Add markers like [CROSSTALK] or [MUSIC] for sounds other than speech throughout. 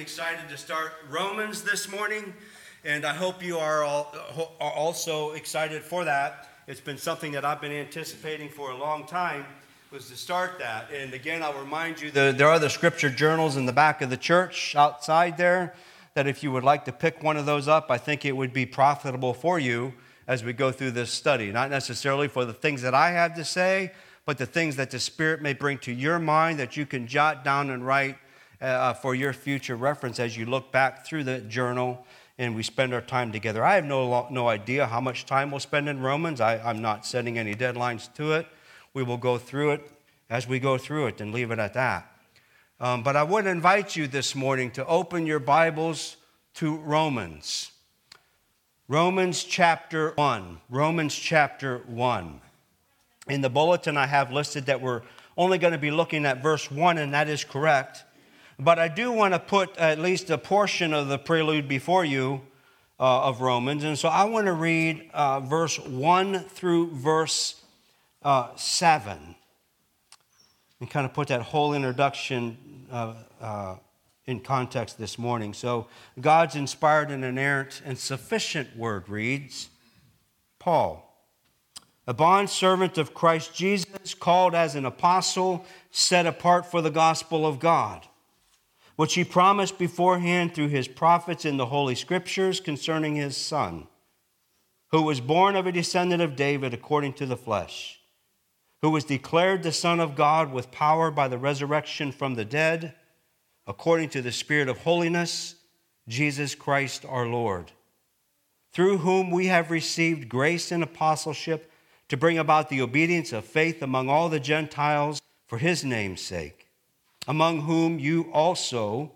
excited to start Romans this morning, and I hope you are, all, are also excited for that. It's been something that I've been anticipating for a long time was to start that. And again, I'll remind you that there are the scripture journals in the back of the church outside there. That if you would like to pick one of those up, I think it would be profitable for you as we go through this study. Not necessarily for the things that I have to say, but the things that the Spirit may bring to your mind that you can jot down and write uh, for your future reference as you look back through the journal and we spend our time together. I have no, no idea how much time we'll spend in Romans. I, I'm not setting any deadlines to it. We will go through it as we go through it and leave it at that. Um, but I would invite you this morning to open your Bibles to Romans. Romans chapter 1. Romans chapter 1. In the bulletin, I have listed that we're only going to be looking at verse 1, and that is correct. But I do want to put at least a portion of the prelude before you uh, of Romans. And so I want to read uh, verse 1 through verse uh, 7 and kind of put that whole introduction uh, uh, in context this morning. So God's inspired and inerrant and sufficient word reads Paul a bondservant of Christ Jesus, called as an apostle, set apart for the gospel of God which he promised beforehand through his prophets in the Holy Scriptures concerning his Son, who was born of a descendant of David according to the flesh, who was declared the Son of God with power by the resurrection from the dead, according to the Spirit of holiness, Jesus Christ our Lord, through whom we have received grace and apostleship to bring about the obedience of faith among all the Gentiles for his name's sake among whom you also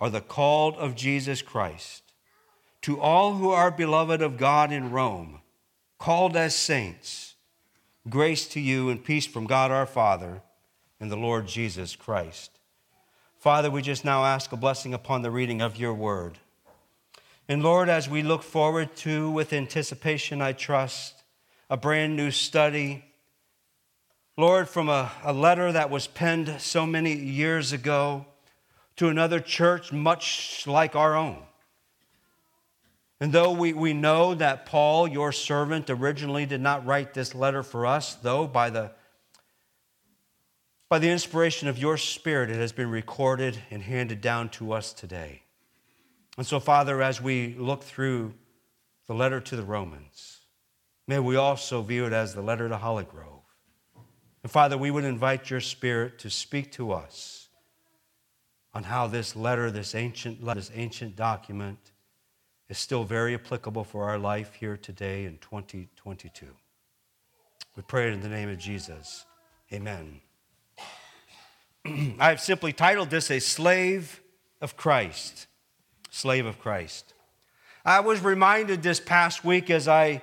are the called of Jesus Christ. To all who are beloved of God in Rome, called as saints, grace to you and peace from God our Father and the Lord Jesus Christ. Father, we just now ask a blessing upon the reading of your word. And Lord, as we look forward to, with anticipation, I trust, a brand new study Lord, from a, a letter that was penned so many years ago to another church much like our own. And though we, we know that Paul, your servant, originally did not write this letter for us, though by the, by the inspiration of your Spirit, it has been recorded and handed down to us today. And so, Father, as we look through the letter to the Romans, may we also view it as the letter to Holly Grove. And Father, we would invite your Spirit to speak to us on how this letter, this ancient, this ancient document, is still very applicable for our life here today in 2022. We pray it in the name of Jesus. Amen. [CLEARS THROAT] I have simply titled this A Slave of Christ. Slave of Christ. I was reminded this past week as I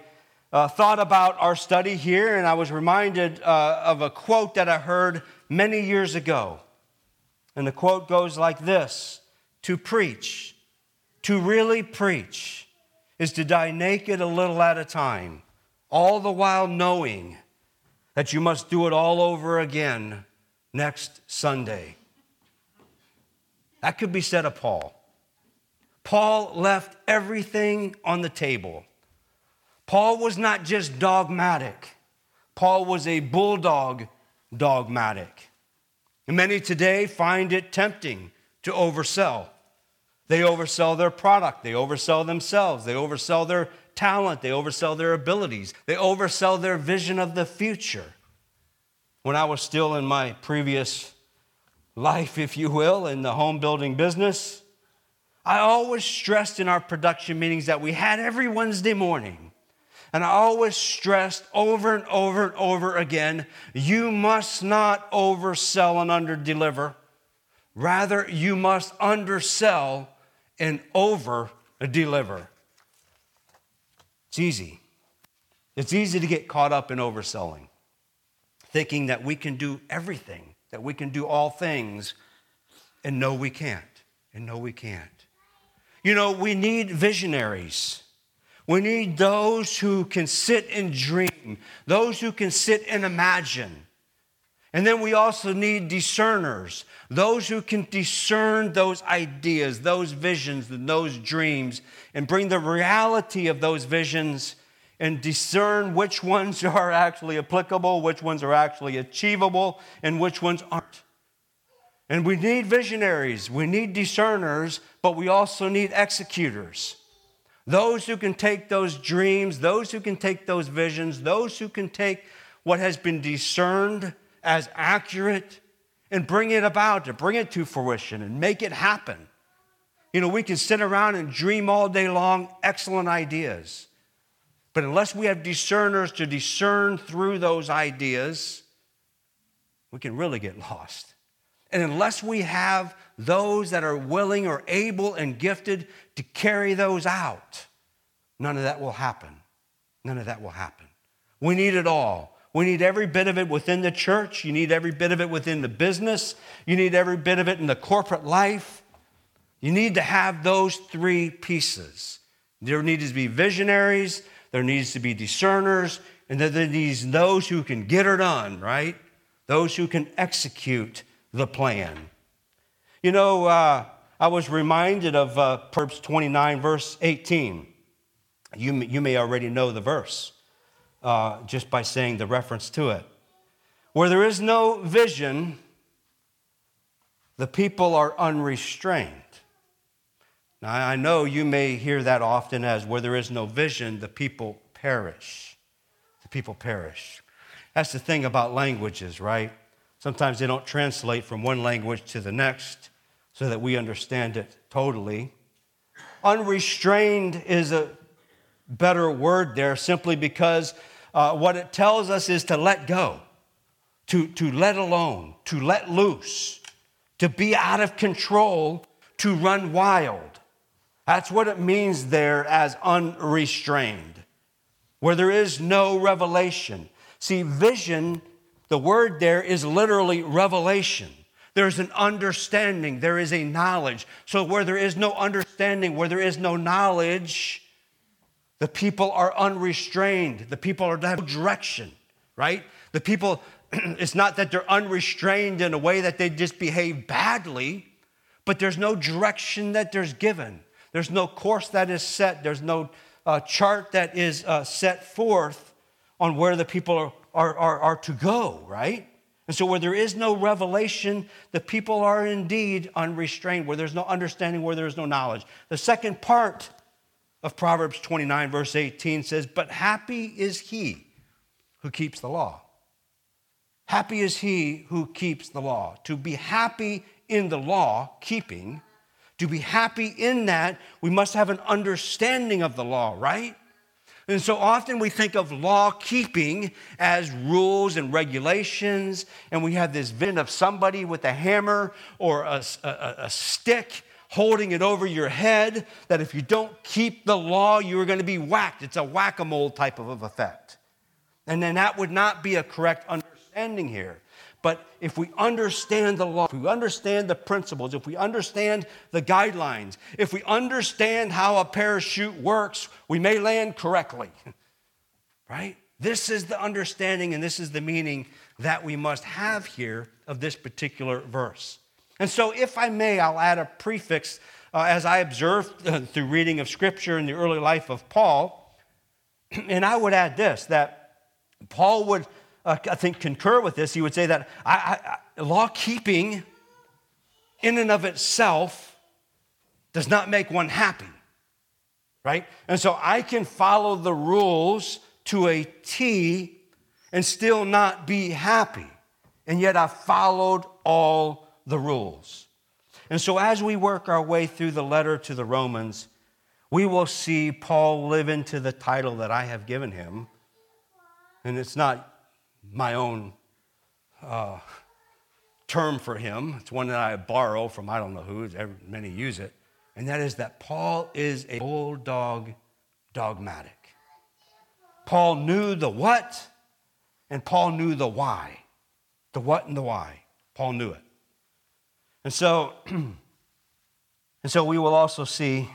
uh, thought about our study here, and I was reminded uh, of a quote that I heard many years ago. And the quote goes like this To preach, to really preach, is to die naked a little at a time, all the while knowing that you must do it all over again next Sunday. That could be said of Paul. Paul left everything on the table. Paul was not just dogmatic, Paul was a bulldog dogmatic. And many today find it tempting to oversell. They oversell their product, they oversell themselves, they oversell their talent, they oversell their abilities, they oversell their vision of the future. When I was still in my previous life, if you will, in the home building business, I always stressed in our production meetings that we had every Wednesday morning and I always stressed over and over and over again you must not oversell and underdeliver. Rather, you must undersell and over deliver. It's easy. It's easy to get caught up in overselling, thinking that we can do everything, that we can do all things, and no, we can't. And no, we can't. You know, we need visionaries. We need those who can sit and dream, those who can sit and imagine. And then we also need discerners, those who can discern those ideas, those visions, and those dreams, and bring the reality of those visions and discern which ones [LAUGHS] are actually applicable, which ones are actually achievable, and which ones aren't. And we need visionaries, we need discerners, but we also need executors. Those who can take those dreams, those who can take those visions, those who can take what has been discerned as accurate and bring it about, to bring it to fruition and make it happen. You know, we can sit around and dream all day long excellent ideas. But unless we have discerners to discern through those ideas, we can really get lost. And unless we have those that are willing or able and gifted to carry those out, none of that will happen. None of that will happen. We need it all. We need every bit of it within the church. You need every bit of it within the business. You need every bit of it in the corporate life. You need to have those three pieces. There needs to be visionaries, there needs to be discerners, and then there needs those who can get it done, right? Those who can execute the plan. You know, uh, I was reminded of uh, Proverbs 29, verse 18. You, you may already know the verse uh, just by saying the reference to it. Where there is no vision, the people are unrestrained. Now, I know you may hear that often as where there is no vision, the people perish. The people perish. That's the thing about languages, right? Sometimes they don't translate from one language to the next so that we understand it totally. Unrestrained is a better word there simply because uh, what it tells us is to let go, to, to let alone, to let loose, to be out of control, to run wild. That's what it means there as unrestrained, where there is no revelation. See, vision, the word there is literally revelation. There's an understanding, there is a knowledge. So, where there is no understanding, where there is no knowledge, the people are unrestrained. The people are have no direction, right? The people, [CLEARS THROAT] it's not that they're unrestrained in a way that they just behave badly, but there's no direction that there's given. There's no course that is set. There's no uh, chart that is uh, set forth on where the people are, are, are, are to go, right? And so, where there is no revelation, the people are indeed unrestrained, where there's no understanding, where there is no knowledge. The second part of Proverbs 29, verse 18 says, But happy is he who keeps the law. Happy is he who keeps the law. To be happy in the law keeping, to be happy in that, we must have an understanding of the law, right? And so often we think of law keeping as rules and regulations, and we have this vision of somebody with a hammer or a, a, a stick holding it over your head that if you don't keep the law, you are going to be whacked. It's a whack a mole type of effect. And then that would not be a correct understanding here. But if we understand the law, if we understand the principles, if we understand the guidelines, if we understand how a parachute works, we may land correctly. [LAUGHS] right? This is the understanding and this is the meaning that we must have here of this particular verse. And so, if I may, I'll add a prefix uh, as I observed uh, through reading of Scripture in the early life of Paul. [CLEARS THROAT] And I would add this that Paul would, uh, I think, concur with this. He would say that I, I, law keeping in and of itself does not make one happy, right? And so I can follow the rules to a T and still not be happy. And yet I followed all the rules. And so, as we work our way through the letter to the Romans, we will see Paul live into the title that I have given him. And it's not my own uh, term for him, it's one that I borrow from I don't know who, many use it. And that is that Paul is a bulldog dogmatic. Paul knew the what, and Paul knew the why. The what and the why. Paul knew it. And so, [CLEARS THROAT] and so we will also see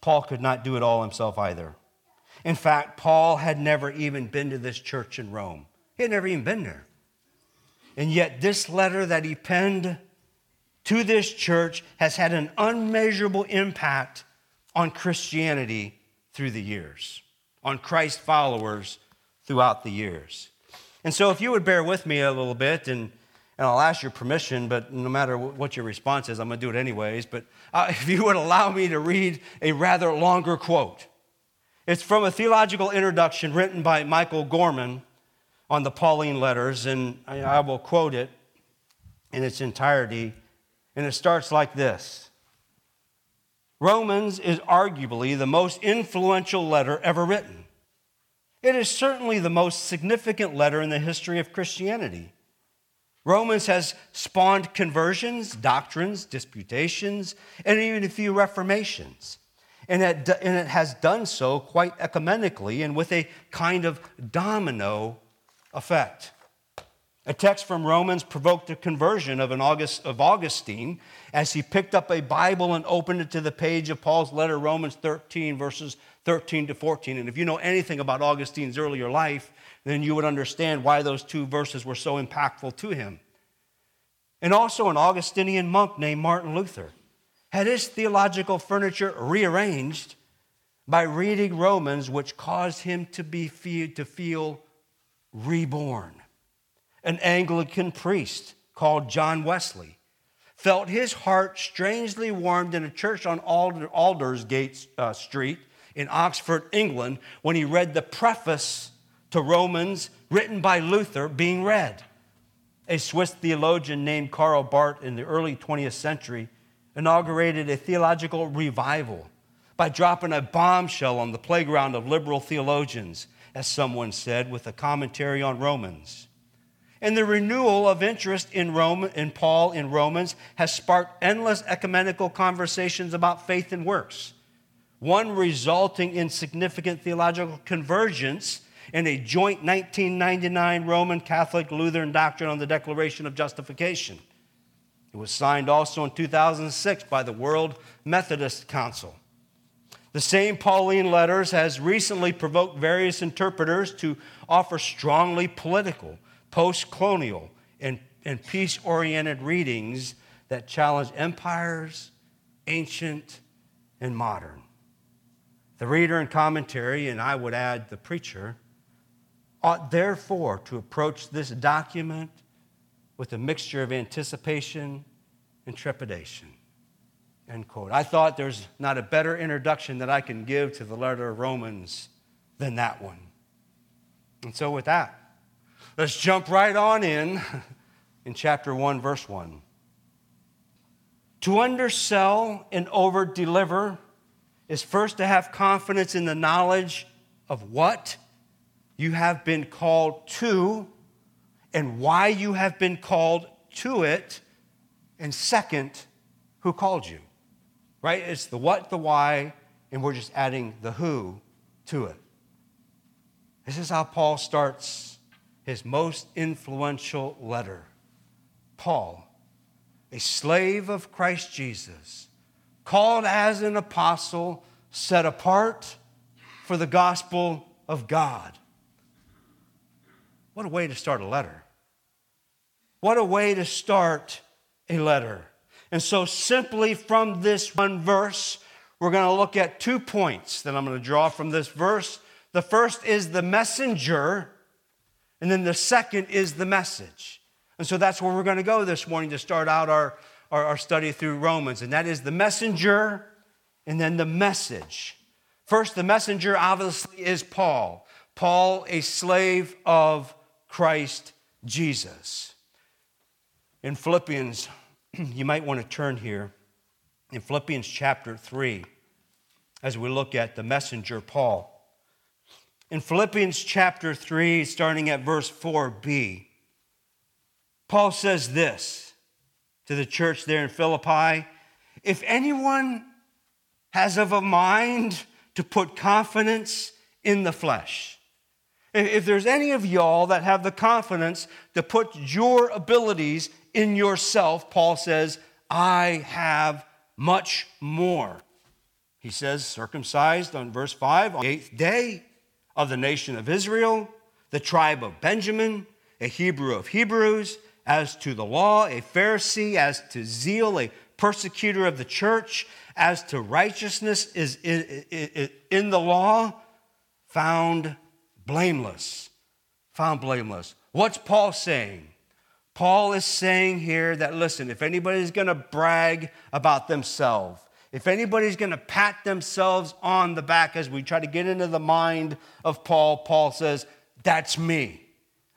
Paul could not do it all himself either. In fact, Paul had never even been to this church in Rome. He had never even been there. And yet, this letter that he penned to this church has had an unmeasurable impact on Christianity through the years, on Christ followers throughout the years. And so, if you would bear with me a little bit, and, and I'll ask your permission, but no matter what your response is, I'm going to do it anyways. But uh, [LAUGHS] if you would allow me to read a rather longer quote, it's from a theological introduction written by Michael Gorman on the Pauline letters, and I will quote it in its entirety. And it starts like this Romans is arguably the most influential letter ever written. It is certainly the most significant letter in the history of Christianity. Romans has spawned conversions, doctrines, disputations, and even a few reformations. And it, and it has done so quite ecumenically and with a kind of domino effect. A text from Romans provoked the conversion of, an August, of Augustine as he picked up a Bible and opened it to the page of Paul's letter, Romans 13, verses 13 to 14. And if you know anything about Augustine's earlier life, then you would understand why those two verses were so impactful to him. And also, an Augustinian monk named Martin Luther had his theological furniture rearranged by reading Romans, which caused him to, be, to feel reborn. An Anglican priest called John Wesley felt his heart strangely warmed in a church on Aldersgate uh, Street in Oxford, England, when he read the preface to Romans written by Luther being read. A Swiss theologian named Karl Barth in the early 20th century inaugurated a theological revival by dropping a bombshell on the playground of liberal theologians as someone said, with a commentary on Romans. And the renewal of interest in, Rome, in Paul in Romans has sparked endless ecumenical conversations about faith and works, one resulting in significant theological convergence in a joint 1999 Roman Catholic Lutheran doctrine on the Declaration of Justification. It was signed also in 2006 by the World Methodist Council. The same Pauline letters has recently provoked various interpreters to offer strongly political, post colonial, and, and peace oriented readings that challenge empires, ancient and modern. The reader and commentary, and I would add the preacher, ought therefore to approach this document with a mixture of anticipation and trepidation. End quote. I thought there's not a better introduction that I can give to the letter of Romans than that one. And so, with that, let's jump right on in [LAUGHS] in chapter 1, verse 1. To undersell and over deliver is first to have confidence in the knowledge of what you have been called to and why you have been called to it, and second, who called you right? It's the what, the why, and we're just adding the who to it. This is how Paul starts his most influential letter. Paul, a slave of Christ Jesus, called as an apostle, set apart for the gospel of God. What a way to start a letter. What a way to start a letter. And so, simply from this one verse, we're going to look at two points that I'm going to draw from this verse. The first is the messenger, and then the second is the message. And so that's where we're going to go this morning to start out our, our, our study through Romans. And that is the messenger and then the message. First, the messenger obviously is Paul. Paul, a slave of Christ Jesus. In Philippians [CLEARS THROAT] you might want to turn here in Philippians chapter 3 as we look at the messenger Paul. In Philippians chapter 3, starting at verse 4b, Paul says this to the church there in Philippi If anyone has of a mind to put confidence in the flesh, if there's any of y'all that have the confidence to put your abilities in yourself, Paul says, I have much more. He says, circumcised on verse 5, on the eighth day of the nation of Israel, the tribe of Benjamin, a Hebrew of Hebrews, as to the law, a Pharisee, as to zeal, a persecutor of the church, as to righteousness is in the law, found blameless. Found blameless. What's Paul saying? Paul is saying here that, listen, if anybody's going to brag about themselves, if anybody's going to pat themselves on the back as we try to get into the mind of Paul, Paul says, That's me.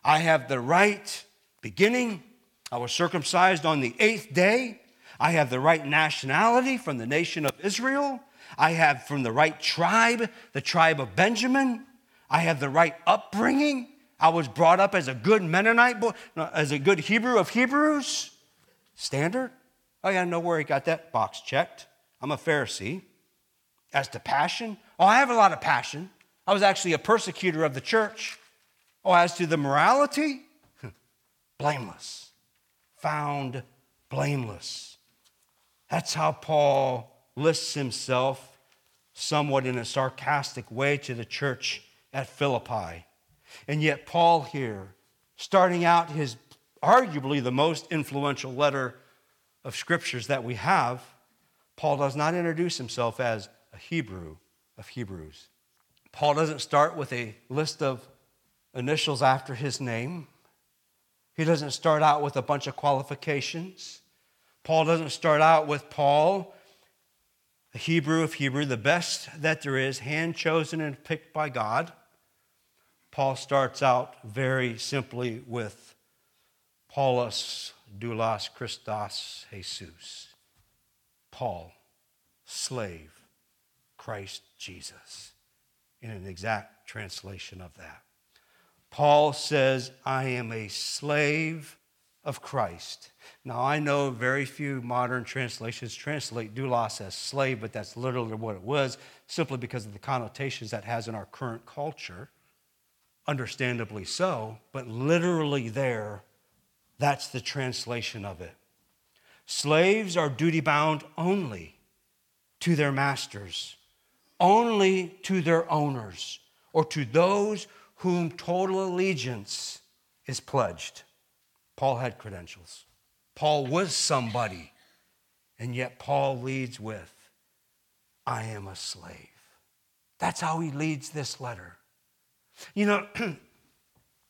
I have the right beginning. I was circumcised on the eighth day. I have the right nationality from the nation of Israel. I have from the right tribe, the tribe of Benjamin. I have the right upbringing. I was brought up as a good Mennonite boy, as a good Hebrew of Hebrews. Standard. Oh, yeah, I know where he got that box checked. I'm a Pharisee. As to passion, oh, I have a lot of passion. I was actually a persecutor of the church. Oh, as to the morality, hmm, blameless. Found blameless. That's how Paul lists himself somewhat in a sarcastic way to the church at Philippi. And yet, Paul here, starting out his arguably the most influential letter of scriptures that we have, Paul does not introduce himself as a Hebrew of Hebrews. Paul doesn't start with a list of initials after his name. He doesn't start out with a bunch of qualifications. Paul doesn't start out with Paul, a Hebrew of Hebrew, the best that there is, hand chosen and picked by God. Paul starts out very simply with Paulus doulos Christos Jesus. Paul, slave, Christ Jesus, in an exact translation of that. Paul says, I am a slave of Christ. Now, I know very few modern translations translate doulos as slave, but that's literally what it was, simply because of the connotations that has in our current culture understandably so, but literally there, that's the translation of it. Slaves are duty bound only to their masters, only to their owners, or to those whom total allegiance is pledged. Paul had credentials. Paul was somebody, and yet Paul leads with, I am a slave. That's how he leads this letter. You know, [CLEARS THROAT]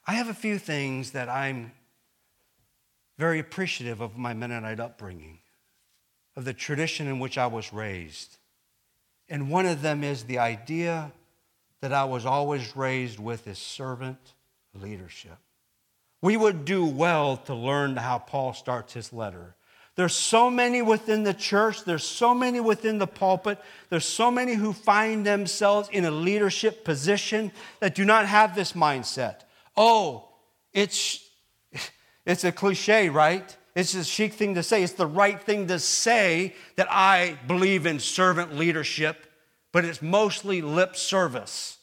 I have a few things that I'm very appreciative of my Mennonite upbringing, of the tradition in which I was raised. And one of them is the idea that I was always raised with is servant leadership. We would do well to learn how Paul starts his letter. There's so many within the church, there's so many within the pulpit, there's so many who find themselves in a leadership position that do not have this mindset. Oh, it's, [LAUGHS] it's a cliche, right? It's a chic thing to say. It's the right thing to say that I believe in servant leadership, but it's mostly lip service.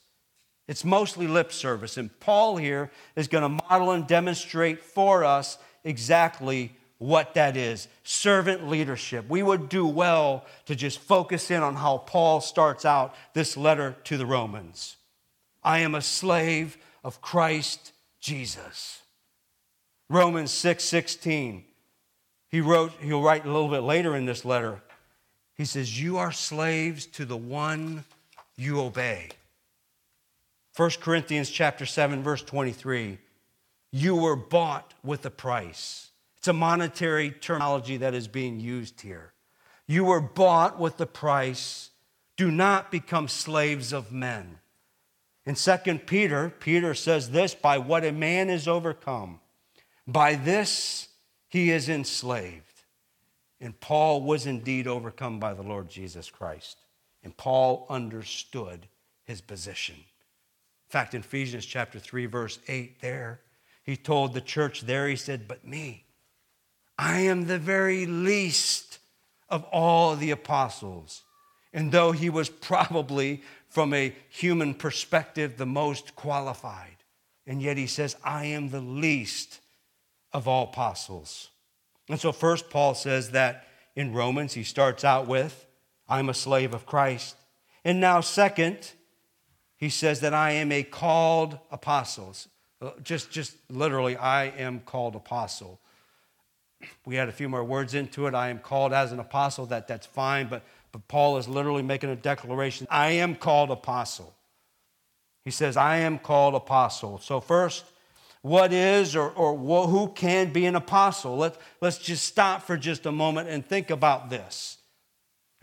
It's mostly lip service. And Paul here is going to model and demonstrate for us exactly what that is servant leadership. We would do well to just focus in on how Paul starts out this letter to the Romans. I am a slave of Christ Jesus. Romans 6 16. He wrote, he'll write a little bit later in this letter. He says, You are slaves to the one you obey. 1 Corinthians chapter 7, verse 23. You were bought with a price. It's a monetary terminology that is being used here. You were bought with the price. Do not become slaves of men. In 2 Peter, Peter says this by what a man is overcome, by this he is enslaved. And Paul was indeed overcome by the Lord Jesus Christ. And Paul understood his position. In fact, in Ephesians chapter 3, verse 8, there, he told the church there, he said, But me, I am the very least of all the apostles. And though he was probably, from a human perspective, the most qualified, and yet he says, I am the least of all apostles. And so, first, Paul says that in Romans, he starts out with, I'm a slave of Christ. And now, second, he says that I am a called apostle. Uh, just, just literally, I am called apostle. We add a few more words into it. I am called as an apostle. That, that's fine, but, but Paul is literally making a declaration. I am called apostle. He says, I am called apostle. So, first, what is or, or who can be an apostle? Let, let's just stop for just a moment and think about this.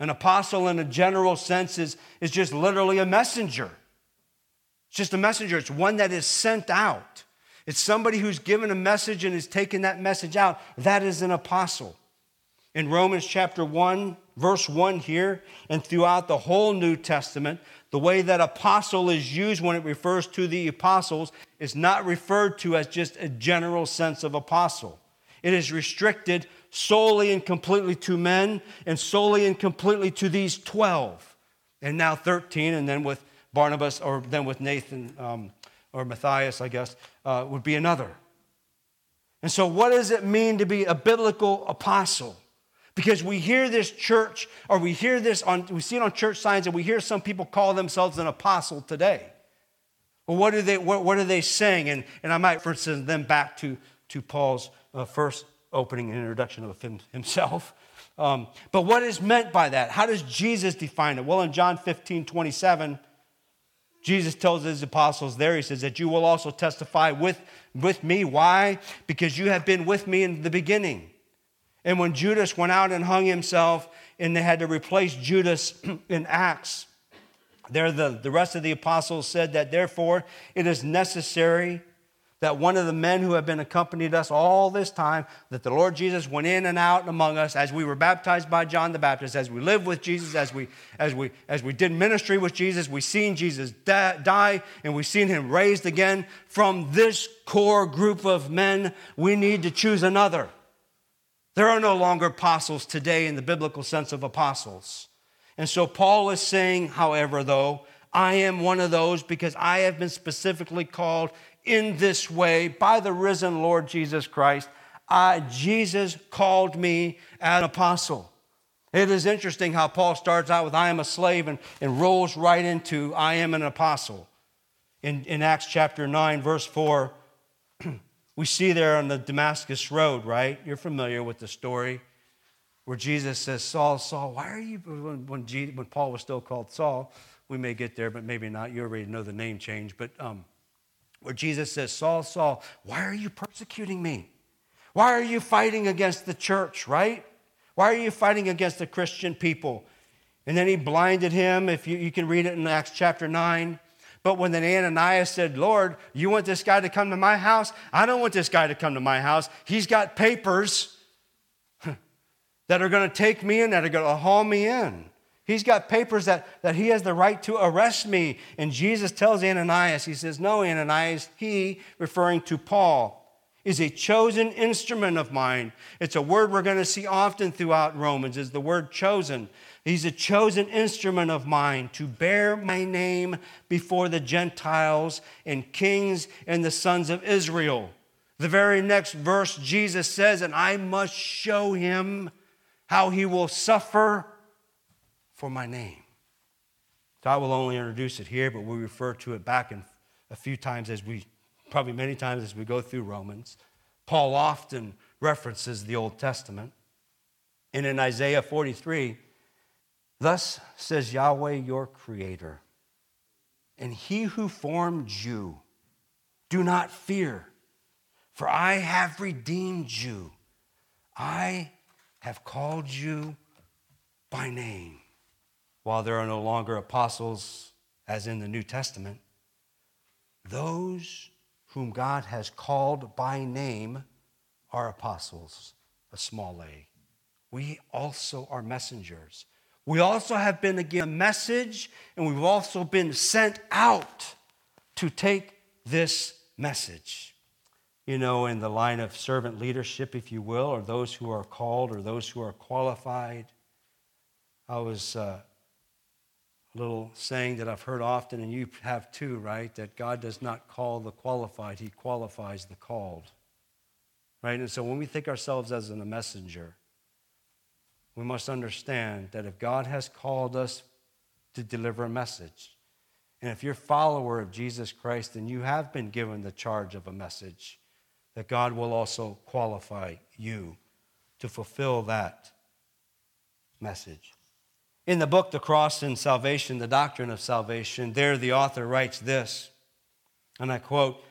An apostle, in a general sense, is, is just literally a messenger. It's just a messenger, it's one that is sent out. It's somebody who's given a message and is taking that message out. That is an apostle. In Romans chapter 1, verse 1 here, and throughout the whole New Testament, the way that apostle is used when it refers to the apostles is not referred to as just a general sense of apostle. It is restricted solely and completely to men and solely and completely to these 12 and now 13 and then with barnabas or then with nathan um, or matthias i guess uh, would be another and so what does it mean to be a biblical apostle because we hear this church, or we hear this on, we see it on church signs, and we hear some people call themselves an apostle today. Well, what are they, what, what are they saying? And, and I might, for instance, them back to, to Paul's uh, first opening and introduction of him, himself. Um, but what is meant by that? How does Jesus define it? Well, in John 15, 27, Jesus tells his apostles there, he says, that you will also testify with, with me. Why? Because you have been with me in the beginning. And when Judas went out and hung himself, and they had to replace Judas [CLEARS THROAT] in Acts, there the, the rest of the apostles said that therefore it is necessary that one of the men who have been accompanied us all this time, that the Lord Jesus went in and out among us as we were baptized by John the Baptist, as we lived with Jesus, as we, as we, as we did ministry with Jesus, we seen Jesus die and we seen him raised again. From this core group of men, we need to choose another. There are no longer apostles today in the biblical sense of apostles. And so Paul is saying, however, though, I am one of those because I have been specifically called in this way by the risen Lord Jesus Christ. I, Jesus called me an apostle. It is interesting how Paul starts out with I am a slave and, and rolls right into I am an apostle. In, in Acts chapter 9, verse 4, [CLEARS THROAT] we see there on the Damascus Road, right? You're familiar with the story where Jesus says, Saul, Saul, why are you, when, when, Jesus, when Paul was still called Saul, we may get there, but maybe not. You already know the name change. But um, where Jesus says, Saul, Saul, why are you persecuting me? Why are you fighting against the church, right? Why are you fighting against the Christian people? And then he blinded him. If you, you can read it in Acts chapter 9. But when then Ananias said, Lord, you want this guy to come to my house? I don't want this guy to come to my house. He's got papers [LAUGHS] that are going to take me in, that are going to haul me in. He's got papers that, that he has the right to arrest me. And Jesus tells Ananias, he says, No, Ananias, he, referring to Paul, is a chosen instrument of mine. It's a word we're going to see often throughout Romans, is the word chosen. He's a chosen instrument of mine to bear my name before the Gentiles and kings and the sons of Israel. The very next verse, Jesus says, And I must show him how he will suffer for my name. So I will only introduce it here, but we refer to it back in a few times as we, probably many times as we go through Romans. Paul often references the Old Testament. And in Isaiah 43, Thus says Yahweh your Creator, and He who formed you, do not fear, for I have redeemed you. I have called you by name. While there are no longer apostles, as in the New Testament, those whom God has called by name are apostles, a small a. We also are messengers. We also have been given a message, and we've also been sent out to take this message. You know, in the line of servant leadership, if you will, or those who are called or those who are qualified. I was uh, little saying that I've heard often, and you have too, right? That God does not call the qualified, He qualifies the called. Right? And so when we think ourselves as a messenger, we must understand that if God has called us to deliver a message, and if you're a follower of Jesus Christ, then you have been given the charge of a message, that God will also qualify you to fulfill that message. In the book, The Cross and Salvation, the Doctrine of Salvation, there the author writes this, and I quote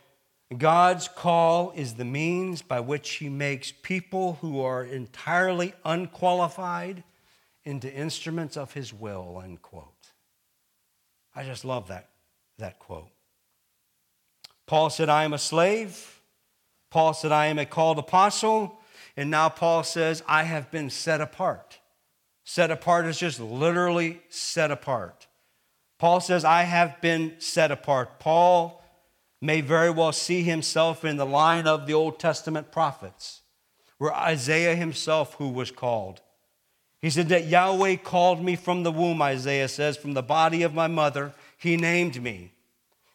God's call is the means by which he makes people who are entirely unqualified into instruments of his will, end quote. I just love that, that quote. Paul said, I am a slave. Paul said, I am a called apostle. And now Paul says, I have been set apart. Set apart is just literally set apart. Paul says, I have been set apart. Paul may very well see himself in the line of the Old Testament prophets, where Isaiah himself, who was called, he said that Yahweh called me from the womb, Isaiah says, from the body of my mother, he named me.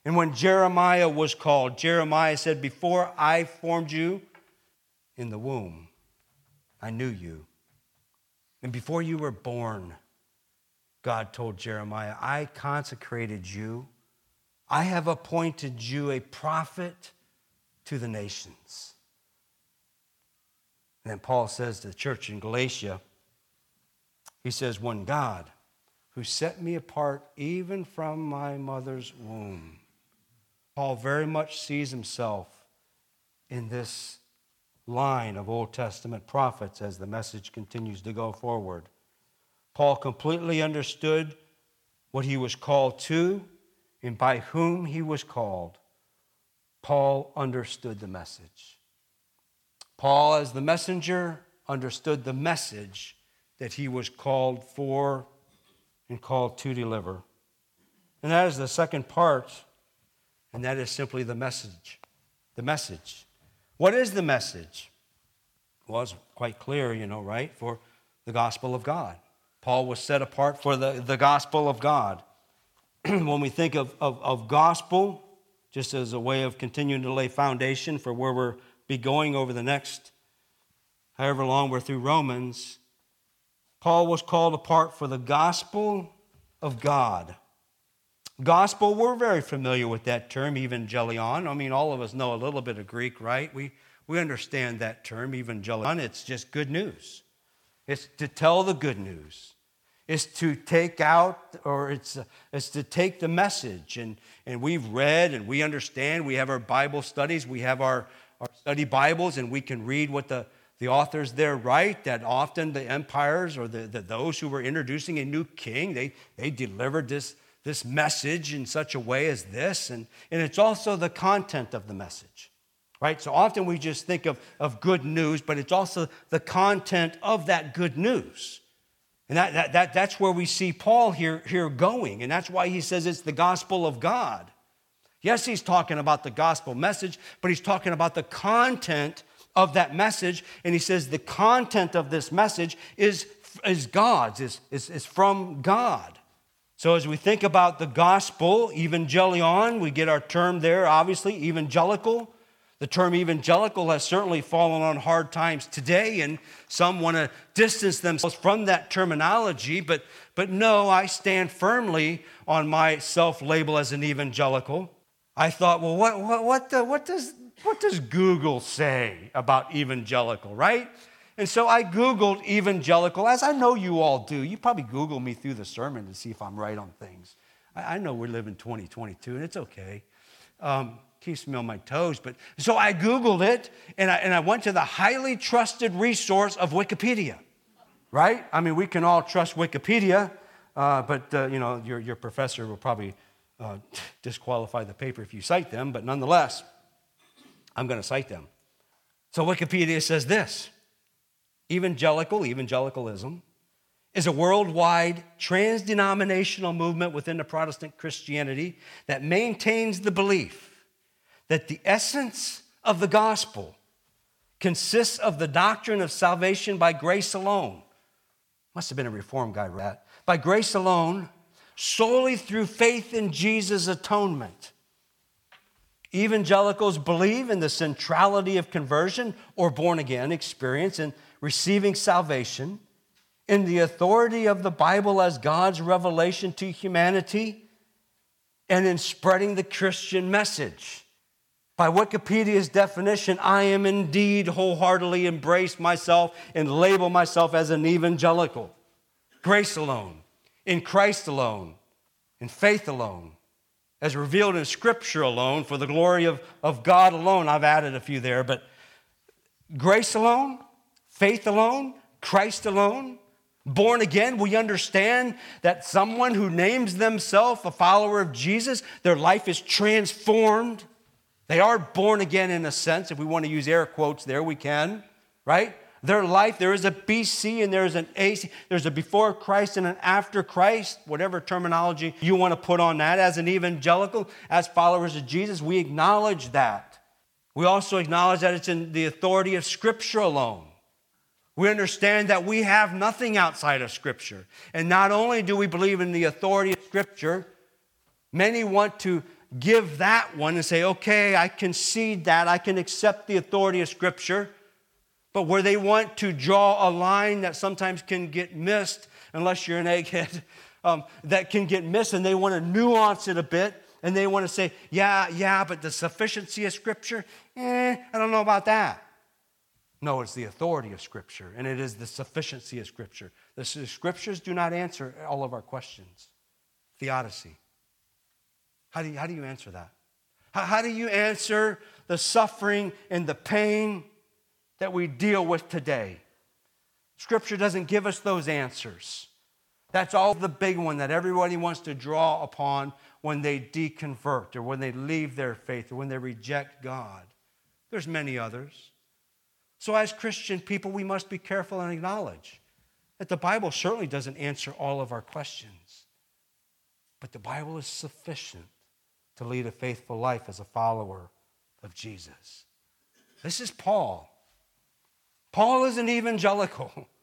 And when Jeremiah was called, Jeremiah said, Before I formed you in the womb, I knew you. And before you were born, God told Jeremiah, I consecrated you. I have appointed you a prophet to the nations. And then Paul says to the church in Galatia, he says, When God, who set me apart even from my mother's womb, Paul very much sees himself in this line of Old Testament prophets as the message continues to go forward. Paul completely understood what he was called to and by whom he was called. Paul understood the message. Paul, as the messenger, understood the message that he was called for and called to deliver. And that is the second part, and that is simply the message. The message. What is the message? Well, it's quite clear, you know, right? For the gospel of God. Paul was set apart for the, the gospel of God. [CLEARS THROAT] when we think of, of, of, gospel, just as a way of continuing to lay foundation for where we'll be going over the next however long we're through Romans, Paul was called apart for the gospel of God. Gospel, we're very familiar with that term, evangelion. I mean, all of us know a little bit of Greek, right? We, we understand that term, evangelion. It's just good news. It's to tell the good news. It's to take out, or it's, it's to take the message. And, and we've read and we understand. We have our Bible studies, we have our, our study Bibles, and we can read what the, the authors there write that often the empires or the, the, those who were introducing a new king, they, they delivered this this message in such a way as this. And, and it's also the content of the message, right? So often we just think of, of good news, but it's also the content of that good news. And that, that, that, that's where we see Paul here, here going. And that's why he says it's the gospel of God. Yes, he's talking about the gospel message, but he's talking about the content of that message. And he says the content of this message is, is God's, is, is, is from God. So, as we think about the gospel, evangelion, we get our term there, obviously, evangelical. The term evangelical has certainly fallen on hard times today, and some want to distance themselves from that terminology. But, but no, I stand firmly on my self label as an evangelical. I thought, well, what, what, what, the, what, does, what does Google say about evangelical, right? And so I Googled evangelical, as I know you all do. You probably Google me through the sermon to see if I'm right on things. I, I know we live in 2022, and it's okay. Um, keeps me on my toes. But so I Googled it, and I, and I went to the highly trusted resource of Wikipedia, right? I mean, we can all trust Wikipedia, uh, but uh, you know, your, your professor will probably uh, [LAUGHS] disqualify the paper if you cite them, but nonetheless, I'm going to cite them. So Wikipedia says this evangelical, evangelicalism, is a worldwide trans denominational movement within the Protestant Christianity that maintains the belief that the essence of the gospel consists of the doctrine of salvation by grace alone. Must have been a reform guy, that. By grace alone, solely through faith in Jesus' atonement. Evangelicals believe in the centrality of conversion or born again experience and receiving salvation, in the authority of the Bible as God's revelation to humanity, and in spreading the Christian message. By Wikipedia's definition, I am indeed wholeheartedly embrace myself and label myself as an evangelical. Grace alone, in Christ alone, in faith alone, as revealed in Scripture alone, for the glory of, of God alone. I've added a few there, but grace alone, faith alone, Christ alone, born again, we understand that someone who names themselves a follower of Jesus, their life is transformed they are born again in a sense. If we want to use air quotes there, we can, right? Their life, there is a BC and there's an AC, there's a before Christ and an after Christ, whatever terminology you want to put on that. As an evangelical, as followers of Jesus, we acknowledge that. We also acknowledge that it's in the authority of Scripture alone. We understand that we have nothing outside of Scripture. And not only do we believe in the authority of Scripture, many want to give that one and say, okay, I concede that, I can accept the authority of Scripture. But where they want to draw a line that sometimes can get missed, unless you're an egghead, [LAUGHS] um, that can get missed, and they want to nuance it a bit, and they want to say, yeah, yeah, but the sufficiency of Scripture, eh, I don't know about that. No, it's the authority of Scripture, and it is the sufficiency of Scripture. The Scriptures do not answer all of our questions. Theodicy. How do you, how do you answer that? How, how do you answer the suffering and the pain that we deal with today? Scripture doesn't give us those answers. That's all the big one that everybody wants to draw upon when they deconvert or when they leave their faith or when they reject God. There's many others. So, as Christian people, we must be careful and acknowledge that the Bible certainly doesn't answer all of our questions, but the Bible is sufficient to lead a faithful life as a follower of Jesus. This is Paul. Paul is an evangelical. [LAUGHS]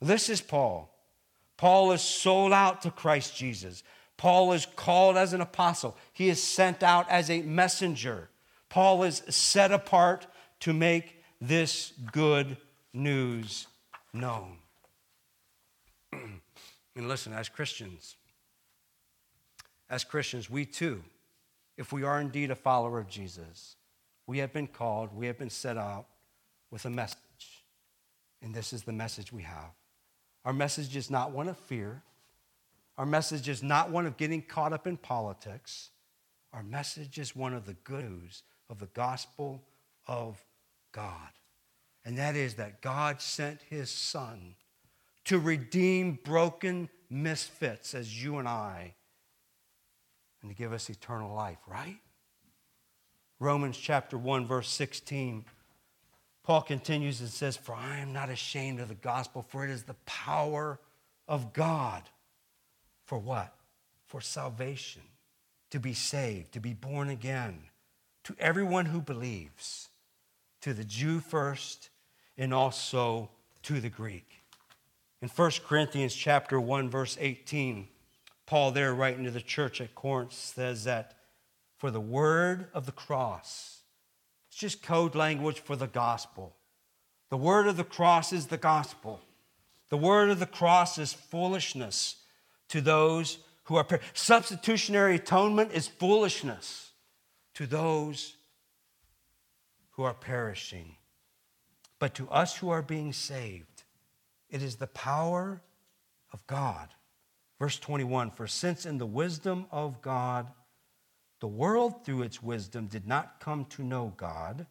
This is Paul. Paul is sold out to Christ Jesus. Paul is called as an apostle. He is sent out as a messenger. Paul is set apart to make this good news known. [CLEARS THROAT] and listen, as Christians, as Christians, we too if we are indeed a follower of Jesus, we have been called, we have been set out with a message. And this is the message we have. Our message is not one of fear. Our message is not one of getting caught up in politics. Our message is one of the good news of the gospel of God. And that is that God sent his son to redeem broken misfits as you and I and to give us eternal life, right? Romans chapter 1, verse 16. Paul continues and says, For I am not ashamed of the gospel, for it is the power of God. For what? For salvation, to be saved, to be born again, to everyone who believes, to the Jew first, and also to the Greek. In 1 Corinthians chapter 1, verse 18, Paul, there writing to the church at Corinth, says that for the word of the cross, it's just code language for the gospel. The word of the cross is the gospel. The word of the cross is foolishness to those who are. Substitutionary atonement is foolishness to those who are perishing. But to us who are being saved, it is the power of God. Verse 21 For since in the wisdom of God, the world through its wisdom did not come to know God,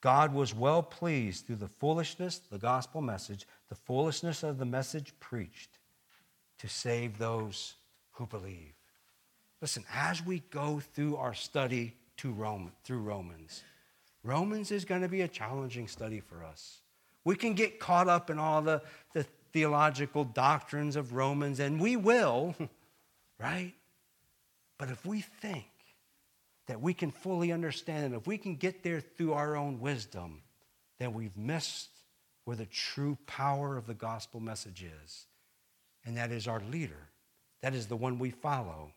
God was well pleased through the foolishness, the gospel message, the foolishness of the message preached to save those who believe. Listen, as we go through our study to Rome, through Romans, Romans is going to be a challenging study for us. We can get caught up in all the, the theological doctrines of Romans, and we will, [LAUGHS] right? But if we think that we can fully understand and if we can get there through our own wisdom, then we've missed where the true power of the gospel message is. And that is our leader. That is the one we follow.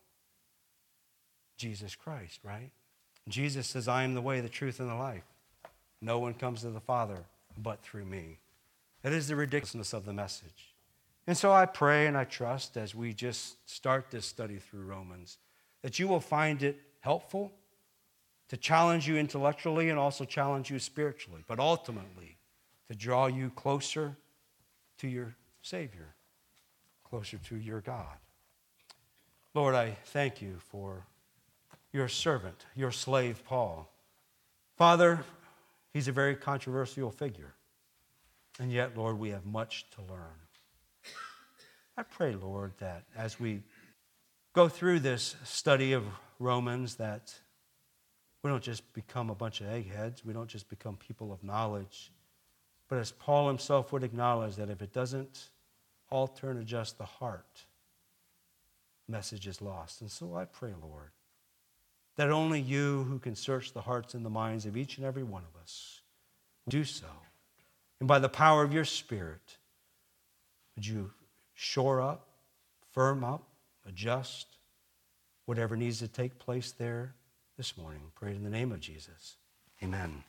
Jesus Christ, right? Jesus says, I am the way, the truth, and the life. No one comes to the Father but through me. That is the ridiculousness of the message. And so I pray and I trust as we just start this study through Romans that you will find it helpful, to challenge you intellectually and also challenge you spiritually, but ultimately to draw you closer to your Savior, closer to your God. Lord, I thank you for your servant, your slave, Paul. Father, he's a very controversial figure. And yet, Lord, we have much to learn. I pray, Lord, that as we go through this study of Romans, that we don't just become a bunch of eggheads. We don't just become people of knowledge. But as Paul himself would acknowledge, that if it doesn't alter and adjust the heart, message is lost. And so I pray, Lord, that only you who can search the hearts and the minds of each and every one of us do so. And by the power of your Spirit, would you shore up, firm up, adjust whatever needs to take place there this morning. Pray in the name of Jesus. Amen.